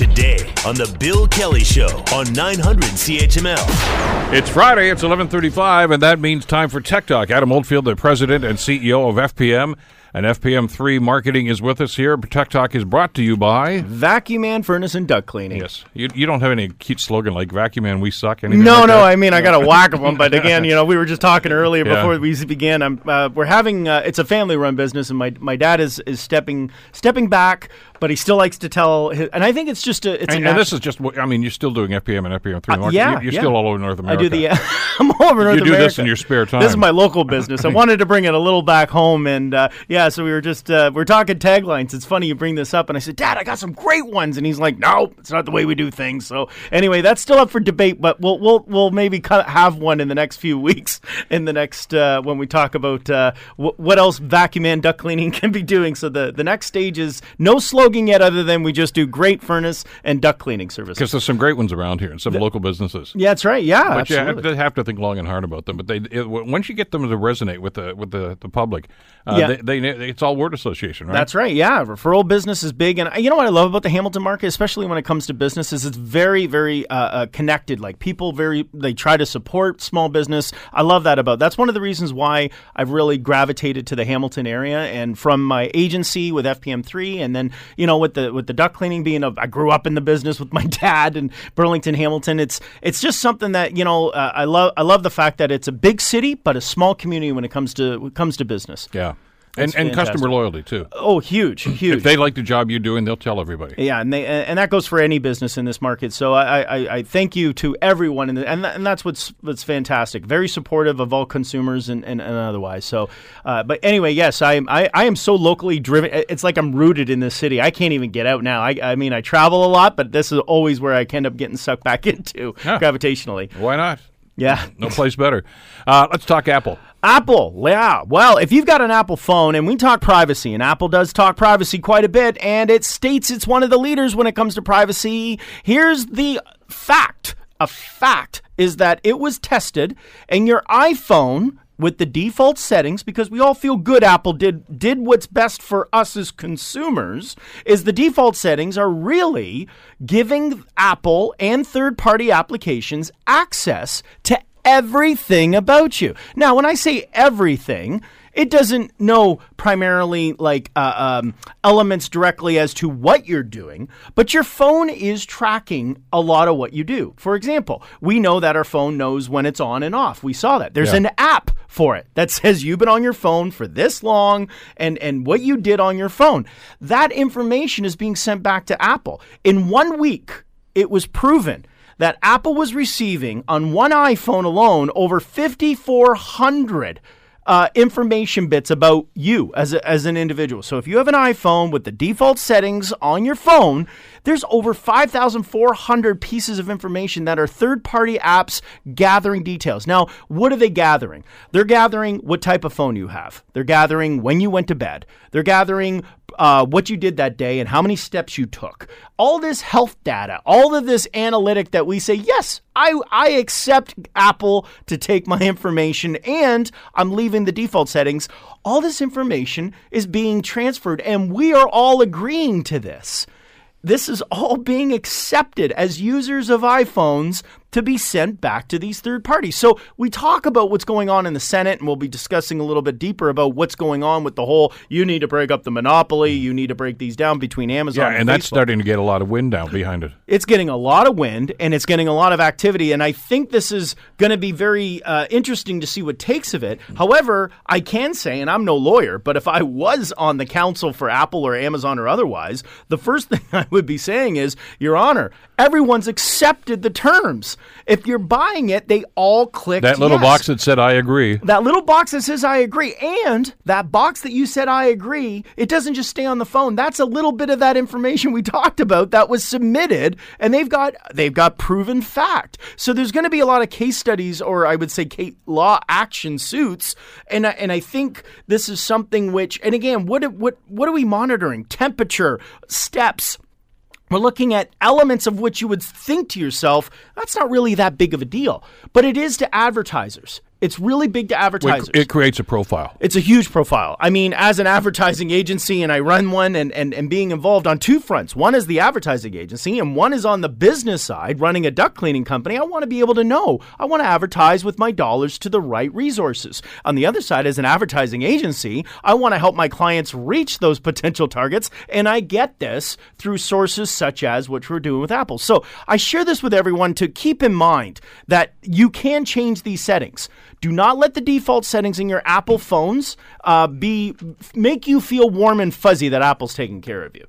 today on the Bill Kelly Show on 900 CHML. It's Friday, it's 11:35 and that means time for Tech Talk. Adam Oldfield, the president and CEO of FPM and FPM3 Marketing is with us here. Tech Talk is brought to you by Vacuum Man Furnace and Duct Cleaning. Yes. You, you don't have any cute slogan like Vacuum Man We Suck anything No, like no. that? I mean, I got a whack of them, but again, you know, we were just talking earlier Yeah. before we began. I'm, uh, we're having uh, it's a family-run business, and my my dad is is stepping stepping back, but he still likes to tell. His, and I think it's just a it's And, a and this is just, I mean, you're still doing FPM and FPM3 Marketing. Uh, yeah, You're, you're yeah. still all over North America. I do the. I'm all over North America. You do America. this in your spare time. This is my local business. I wanted to bring it a little back home, and uh, yeah, so we were just uh, we're talking taglines. It's funny you bring this up, and I said, Dad, I got some great ones, and he's like, No, it's not the way we do things. So anyway, that's still up for debate, but we'll we'll we'll maybe cut, have one in the next few weeks. In the next uh, when we talk about uh, wh- what else vacuum and duct cleaning can be doing. So the the next stage is no slogan yet, other than we just do great furnace and duct cleaning services. Because there's some great ones around here and some local businesses. Yeah, that's right. Yeah, But you have absolutely. to, have to think long and hard about them. But they it, once you get them to resonate with the with the, the public, uh, Yeah. they, they it's all word association, right? That's right. Yeah, referral business is big, and you know what I love about the Hamilton market, especially when it comes to business, is it's very, very uh, uh, connected. Like people, very they try to support small business. I love that about. That's one of the reasons why I've really gravitated to the Hamilton area, and from my agency with FPM3, and then you know with the with the duct cleaning being a, I grew up in the business with my dad and Burlington Hamilton. It's it's just something that you know uh, I love. I love the fact that it's a big city but a small community when it comes to when it comes to business. Yeah, That's and fantastic. customer loyalty too. Oh, huge, huge. If they like the job you're doing, they'll tell everybody. Yeah, and they and that goes for any business in this market. So I, I, I thank you to everyone, in the, and that, and that's what's what's fantastic. Very supportive of all consumers and, and, and otherwise. So, uh, but anyway, yes, I, am- I I am so locally driven. It's like I'm rooted in this city. I can't even get out now. I, I mean, I travel a lot, but this is always where I end up getting sucked back into Yeah. gravitationally. Why not? Yeah. No place better. Uh, let's talk Apple. Apple, yeah. Well, if you've got an Apple phone, and we talk privacy, and Apple does talk privacy quite a bit, and it states it's one of the leaders when it comes to privacy. Here's the fact a fact is that it was tested, and your iPhone. With the default settings, because we all feel good Apple did did what's best for us as consumers, is the default settings are really giving Apple and third-party applications access to everything about you. Now, when I say everything, it doesn't know primarily like uh, um, elements directly as to what you're doing, but your phone is tracking a lot of what you do. For example, we know that our phone knows when it's on and off. We saw that. There's Yeah. an app for it that says you've been on your phone for this long and, and what you did on your phone. That information is being sent back to Apple. In one week, it was proven that Apple was receiving on one iPhone alone over 5,400 uh, information bits about you as, a, as an individual. So if you have an iPhone with the default settings on your phone, there's over 5,400 pieces of information that are third party apps gathering details. Now, what are they gathering? They're gathering what type of phone you have, they're gathering when you went to bed, they're gathering uh, what you did that day and how many steps you took. All this health data, all of this analytic that we say, yes, I, I accept Apple to take my information and I'm leaving the default settings. All this information is being transferred, and we are all agreeing to this. This is all being accepted as users of iPhones to be sent back to these third parties. So we talk about what's going on in the Senate, and we'll be discussing a little bit deeper about what's going on with the whole you need to break up the monopoly, you need to break these down between Amazon Yeah, and, and that's starting to get a lot of wind down behind it. it's getting a lot of wind and it's getting a lot of activity. And I think this is going to be very uh, interesting to see what takes of it. However, I can say, and I'm no lawyer, but if I was on the counsel for Apple or Amazon or otherwise, the first thing I would be saying is, Your Honor, everyone's accepted the terms. If you're buying it, they all click That little yes. box that said "I agree." That little box that says I agree, and that box that you said I agree, it doesn't just stay on the phone. That's a little bit of that information we talked about that was submitted, and they've got they've got proven fact. So there's going to be a lot of case studies, or I would say case, law action suits, and I- and I think this is something which, and again, what what what are we monitoring? Temperature, steps. We're looking at elements of which you would think to yourself, that's not really that big of a deal. But it is to advertisers. It's really big to advertisers. It creates a profile. It's a huge profile. I mean, as an advertising agency, and I run one and, and, and being involved on two fronts. One is the advertising agency, and one is on the business side, running a duct cleaning company. I want to be able to know. I want to advertise with my dollars to the right resources. On the other side, as an advertising agency, I want to help my clients reach those potential targets, and I get this through sources such as what we're doing with Apple. So I share this with everyone to keep in mind that you can change these settings. Do not let the default settings in your Apple phones uh, be make you feel warm and fuzzy that Apple's taking care of you.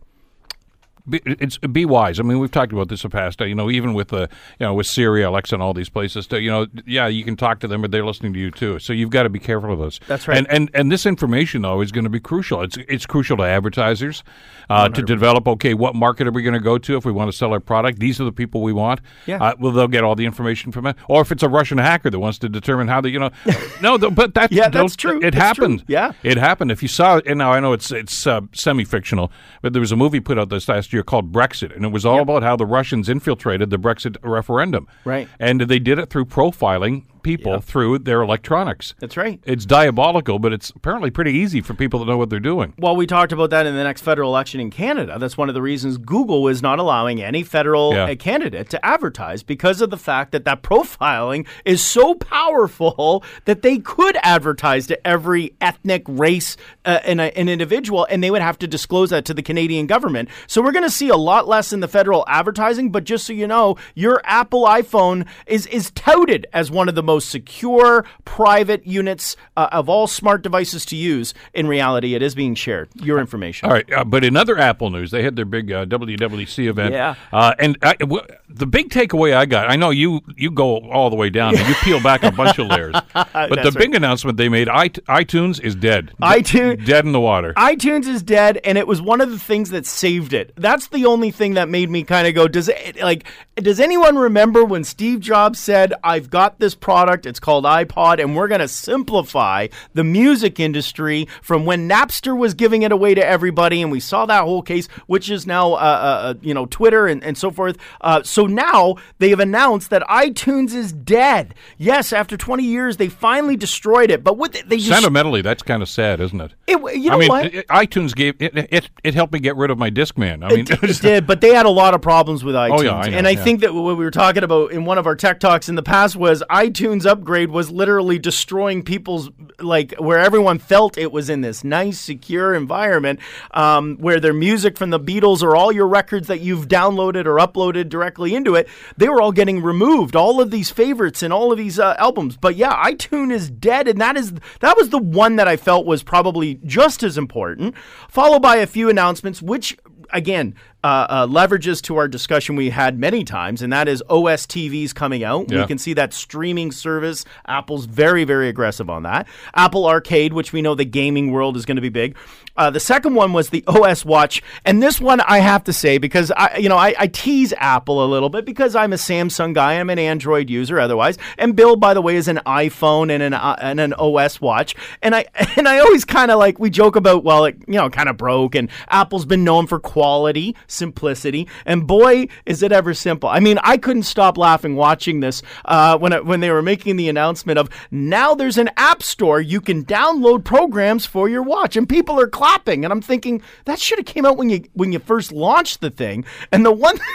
Be, it's be wise. I mean, we've talked about this in the past. You know, even with the you know with Siri, Alexa, and all these places. To, you know, yeah, you can talk to them, but they're listening to you too. So you've got to be careful of this. That's right. And and and this information though is going to be crucial. It's it's crucial to advertisers uh, to develop. Okay, what market are we going to go to if we want to sell our product? These are the people we want. Yeah. Uh, well, they'll get all the information from it. Or if it's a Russian hacker that wants to determine how the you know, no, th- but that Yeah, that's true. It That's true. happened. Yeah. It happened. If you saw, and now I know it's it's uh, semi-fictional, but there was a movie put out this last year called Brexit, and it was all about how the Russians infiltrated the Brexit referendum. Right. And they did it through profiling people through their electronics. That's right. It's diabolical, but it's apparently pretty easy for people to know what they're doing. Well, we talked about that in the next federal election in Canada. That's one of the reasons Google is not allowing any federal Yeah. uh, candidate to advertise because of the fact that that profiling is so powerful that they could advertise to every ethnic race uh, in a, an individual, and they would have to disclose that to the Canadian government. So we're going to see a lot less in the federal advertising. But just so you know, your Apple iPhone is is touted as one of the most secure private units uh, of all smart devices to use. In reality, it is being shared. Your information. All right, uh, but in other Apple news, they had their big uh, WWDC event. Yeah. Uh, and I, w- the big takeaway I got, I know you you go all the way down, and you peel back a bunch of layers. But the big announcement they made, iTunes is dead. iTunes- dead in the water. iTunes is dead, and it was one of the things that saved it. That's the only thing that made me kind of go, does it like does anyone remember when Steve Jobs said, I've got this product, it's called iPod, and we're gonna simplify the music industry from when Napster was giving it away to everybody, and we saw that whole case, which is now uh, uh, uh, you know, Twitter and, and so forth. Uh, so now they have announced that iTunes is dead. Yes, after 20 years, they finally destroyed it. But what they, they just Sentimentally, that's kind of sad, isn't it? it, you know I mean, what? it- iTunes gave it, it. It helped me get rid of my Discman. I mean, It, it did, but they had a lot of problems with iTunes. Oh, yeah, I know, and I yeah. think that what we were talking about in one of our tech talks in the past was iTunes upgrade was literally destroying people's like where everyone felt it was in this nice, secure environment um, where their music from the Beatles or all your records that you've downloaded or uploaded directly into it, they were all getting removed. All of these favorites and all of these uh, albums. But yeah, iTunes is dead, and that is that was the one that I felt was probably just as important, followed by a few announcements, which again uh, uh, leverages to our discussion we had many times, and that is OS TVs coming out. Yeah. We can see that streaming service. Apple's very, very aggressive on that. Apple Arcade, which we know the gaming world is going to be big. Uh, the second one was the OS Watch, and this one I have to say because I, you know, I, I tease Apple a little bit because I'm a Samsung guy, I'm an Android user otherwise, and Bill, by the way, is an iPhone and an uh, and an OS Watch, and I and I always kind of like we joke about well, it you know, kind of broke, and Apple's been known for quality, simplicity, and boy, is it ever simple. I mean, I couldn't stop laughing watching this uh, when I, when they were making the announcement of now there's an app store you can download programs for your watch, and people are clapping, and I'm thinking that should have came out when you when you first launched the thing, and the one.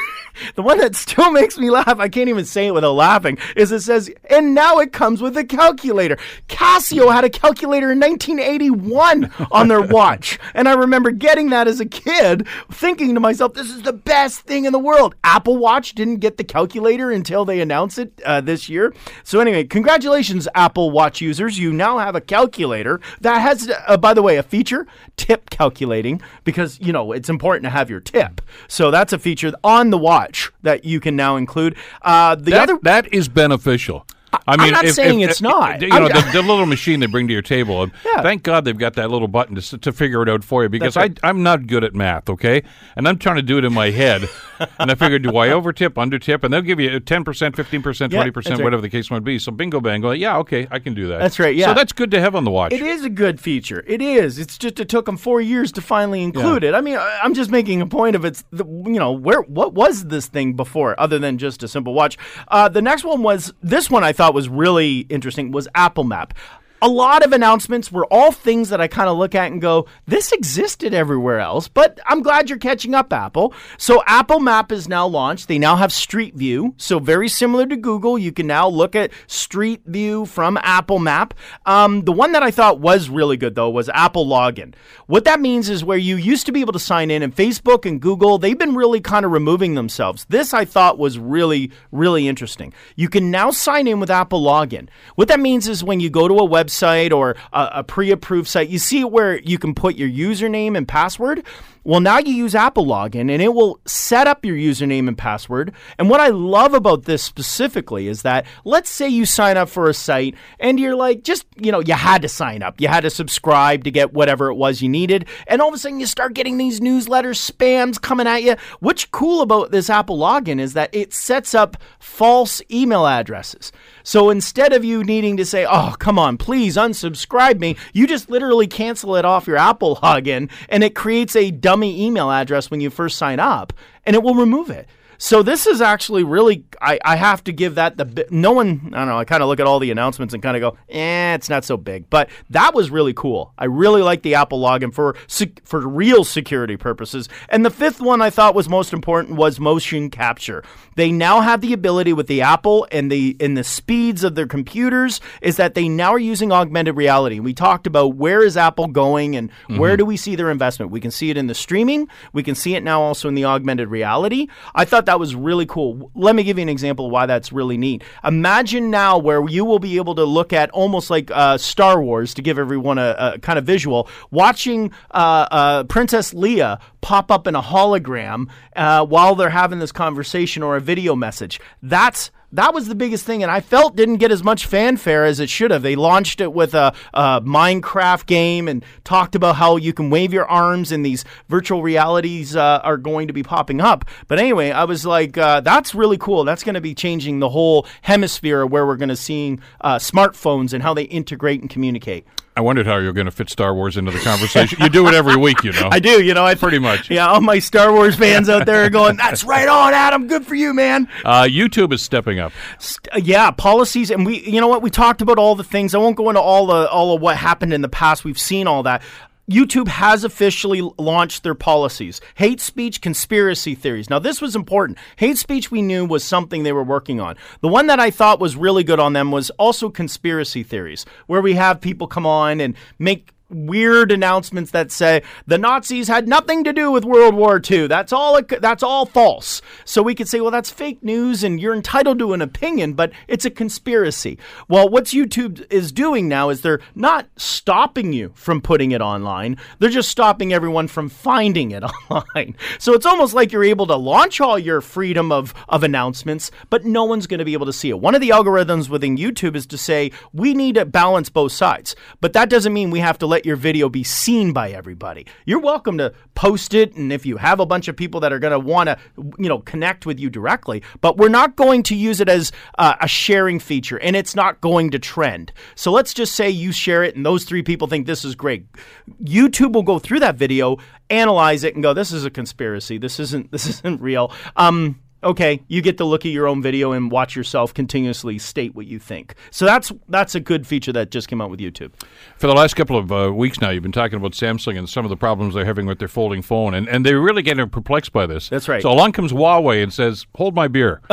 The one that still makes me laugh, I can't even say it without laughing, is it says, and now it comes with a calculator. Casio had a calculator in 1981 on their watch. And I remember getting that as a kid, thinking to myself, this is the best thing in the world. Apple Watch didn't get the calculator until they announced it uh, this year. So, anyway, congratulations, Apple Watch users. You now have a calculator that has, uh, by the way, a feature tip calculating because, you know, it's important to have your tip. So, that's a feature on the watch that you can now include. Uh, the that, other. that is beneficial. I mean, I'm not if- saying if- it's if- not. You know, the, the little machine they bring to your table. Yeah. Thank God they've got that little button to, to figure it out for you because right. I, I'm not good at math, okay? And I'm trying to do it in my head. and I figured, do I overtip, undertip? And they'll give you 10%, 15%, Yeah, 20%, that's right. whatever the case might be. So bingo bango, yeah, okay, I can do that. That's right, yeah. So that's good to have on the watch. It is a good feature. It is. It's just it took them four years to finally include it. I mean, I'm just making a point of it's. The, you know, where what was this thing before, other than just a simple watch? Uh, the next one was this one. I thought was really interesting. Was Apple Map. A lot of announcements were all things that I kind of look at and go, this existed everywhere else, but I'm glad you're catching up, Apple. So, Apple Map is now launched. They now have Street View. So, very similar to Google, you can now look at Street View from Apple Map. Um, the one that I thought was really good, though, was Apple Login. What that means is where you used to be able to sign in, and Facebook and Google, they've been really kind of removing themselves. This I thought was really, really interesting. You can now sign in with Apple Login. What that means is when you go to a website or a, a pre approved site, you see where you can put your username and password. Well, now you use Apple Login and it will set up your username and password. And what I love about this specifically is that let's say you sign up for a site and you're like, just, you know, you had to sign up. You had to subscribe to get whatever it was you needed. And all of a sudden you start getting these newsletters, spams coming at you. What's cool about this Apple Login is that it sets up false email addresses. So instead of you needing to say, oh, come on, please unsubscribe me, you just literally cancel it off your Apple login and it creates a dummy email address when you first sign up and it will remove it. So this is actually really, I, I have to give that the, no one, I don't know, I kind of look at all the announcements and kind of go, eh, it's not so big. But that was really cool. I really like the Apple login for, for real security purposes. And the fifth one I thought was most important was motion capture. They now have the ability with the Apple and the, and the speeds of their computers is that they now are using augmented reality. We talked about where is Apple going and where do we see their investment. We can see it in the streaming. We can see it now also in the augmented reality. I thought that was really cool. Let me give you an example of why that's really neat. Imagine now where you will be able to look at almost like uh, Star Wars to give everyone a, a kind of visual, watching uh, uh, Princess Leia pop up in a hologram uh, while they're having this conversation or a video message. That's that was the biggest thing, and I felt didn't get as much fanfare as it should have. They launched it with a, a Minecraft game and talked about how you can wave your arms and these virtual realities uh, are going to be popping up. But anyway, I was like, uh, that's really cool. That's going to be changing the whole hemisphere where we're going to seeing uh, smartphones and how they integrate and communicate. I wondered how you were going to fit Star Wars into the conversation. you do it every week, you know. I do, you know, I Pretty much. Yeah, all my Star Wars fans out there are going, "That's right on, Adam. Good for you, man." Uh, YouTube is stepping up. St- uh, yeah, policies, and we, you know what, we talked about all the things. I won't go into all the all of what happened in the past. We've seen all that. YouTube has officially launched their policies. Hate speech, conspiracy theories. Now, this was important. Hate speech, we knew was something they were working on. The one that I thought was really good on them was also conspiracy theories, where we have people come on and make weird announcements that say the Nazis had nothing to do with World War II. That's all. That's all false. So we could say, well, that's fake news, and you're entitled to an opinion, but it's a conspiracy. Well, what YouTube is doing now is they're not stopping you from putting it online. They're just stopping everyone from finding it online. So it's almost like you're able to launch all your freedom of of announcements, but no one's going to be able to see it. One of the algorithms within YouTube is to say we need to balance both sides, but that doesn't mean we have to let your video be seen by everybody. You're welcome to post it, and if you have a bunch of people that are going to want to, you know, connect with you directly, but we're not going to use it as uh, a sharing feature, and it's not going to trend. So let's just say you share it, and those three people think this is great. YouTube will go through that video, analyze it, and go, "This is a conspiracy. This isn't. This isn't real." Um, okay, you get to look at your own video and watch yourself continuously state what you think. So that's that's a good feature that just came out with YouTube. For the last couple of uh, weeks now, you've been talking about Samsung and some of the problems they're having with their folding phone, and, and they're really getting perplexed by this. That's right. So along comes Huawei and says, "Hold my beer."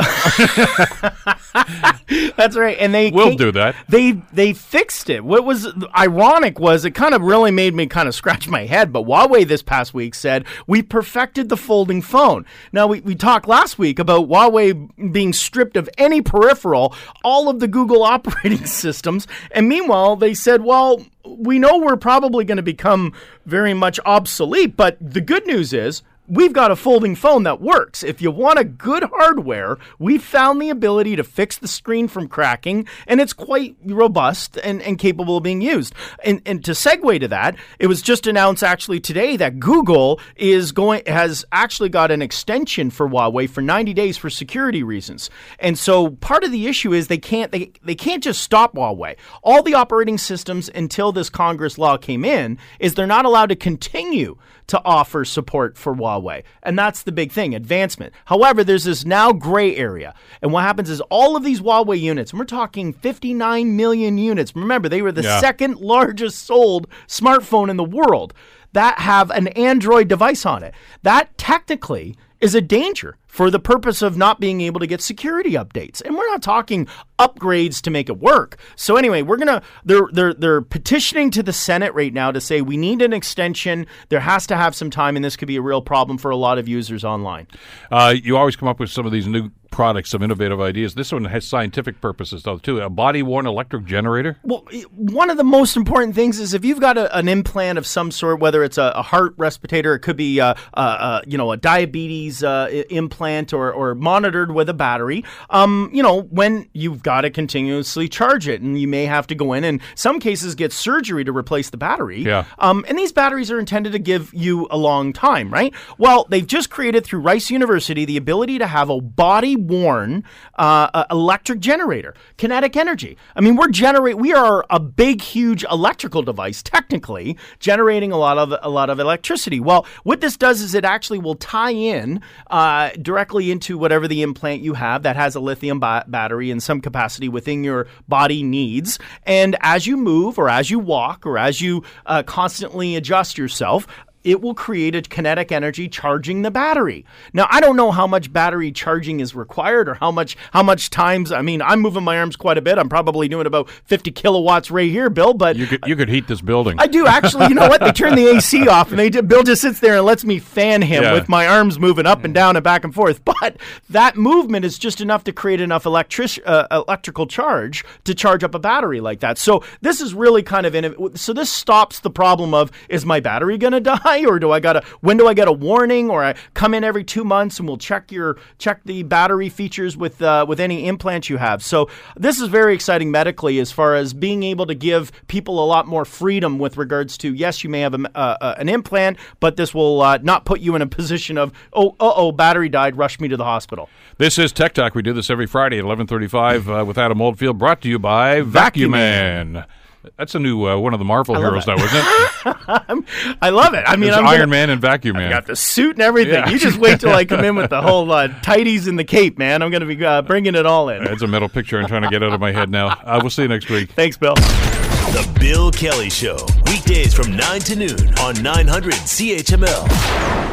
That's right, and they We'll do that. They they fixed it. What was ironic was it kind of really made me kind of scratch my head. But Huawei this past week said we perfected the folding phone. Now we, we talked last week about Huawei being stripped of any peripheral, all of the Google operating systems, and meanwhile they said, well, we know we're probably going to become very much obsolete. But the good news is we've got a folding phone that works. If you want a good hardware, we found the ability to fix the screen from cracking, and it's quite robust and, and capable of being used. And, and to segue to that, it was just announced actually today that Google is going has actually got an extension for Huawei for 90 days for security reasons. And so part of the issue is they can't they, they can't just stop Huawei. All the operating systems until this Congress law came in is they're not allowed to continue to offer support for Huawei. And that's the big thing advancement. However, there's this now gray area. And what happens is all of these Huawei units, and we're talking 59 million units. Remember, they were the Yeah. second largest sold smartphone in the world that have an Android device on it. That technically is a danger for the purpose of not being able to get security updates. And we're not talking upgrades to make it work. So anyway, we're going to they're they're they're petitioning to the Senate right now to say we need an extension. There has to have some time and this could be a real problem for a lot of users online. Uh, you always come up with some of these new products, some innovative ideas. This one has scientific purposes, though, too. A body worn electric generator. Well, one of the most important things is if you've got a, an implant of some sort, whether it's a, a heart respirator, it could be uh, uh, uh, you know a diabetes uh, i- implant or, or monitored with a battery. Um, you know when you've got to continuously charge it, and you may have to go in and some cases get surgery to replace the battery. Yeah. Um, and these batteries are intended to give you a long time, right? Well, they've just created through Rice University the ability to have a body worn uh, electric generator, kinetic energy. I mean, we're generate we are a big, huge electrical device, technically generating a lot of a lot of electricity. Well, what this does is it actually will tie in uh, directly into whatever the implant you have that has a lithium ba- battery in some capacity within your body needs. And as you move, or as you walk, or as you uh, constantly adjust yourself, it will create a kinetic energy charging the battery. Now, I don't know how much battery charging is required or how much how much times. I mean, I'm moving my arms quite a bit. I'm probably doing about 50 kilowatts right here, Bill. But You could you could heat this building. I do actually. You know what? They turn the AC off, and they do, Bill just sits there and lets me fan him Yeah. with my arms moving up and down and back and forth. But that movement is just enough to create enough electric uh, electrical charge to charge up a battery like that. So this is really kind of innov- so this stops the problem of is my battery going to die or do I got to when do I get a warning or I come in every two months and we'll check your check the battery features with uh, with any implants you have. So this is very exciting medically as far as being able to give people a lot more freedom with regards to yes, you may have a, uh, uh, an implant, but this will uh, not put you in a position of oh uh oh battery died, rush me to the hospital. This is Tech Talk. We do this every Friday at 11:35 uh, with Adam Oldfield, brought to you by Vacuum Man. That's a new uh, one of the Marvel heroes now, isn't it? I love it. I mean, I'm Iron gonna- Man and Vacuum Man. got the suit and everything. Yeah. You just wait till I come in with the whole uh, tighties and the cape, man. I'm going to be uh, bringing it all in. It's a metal picture I'm trying to get out of my head now. Uh, we'll see you next week. Thanks, Bill. The Bill Kelly Show, weekdays from 9 to noon on 900 CHML.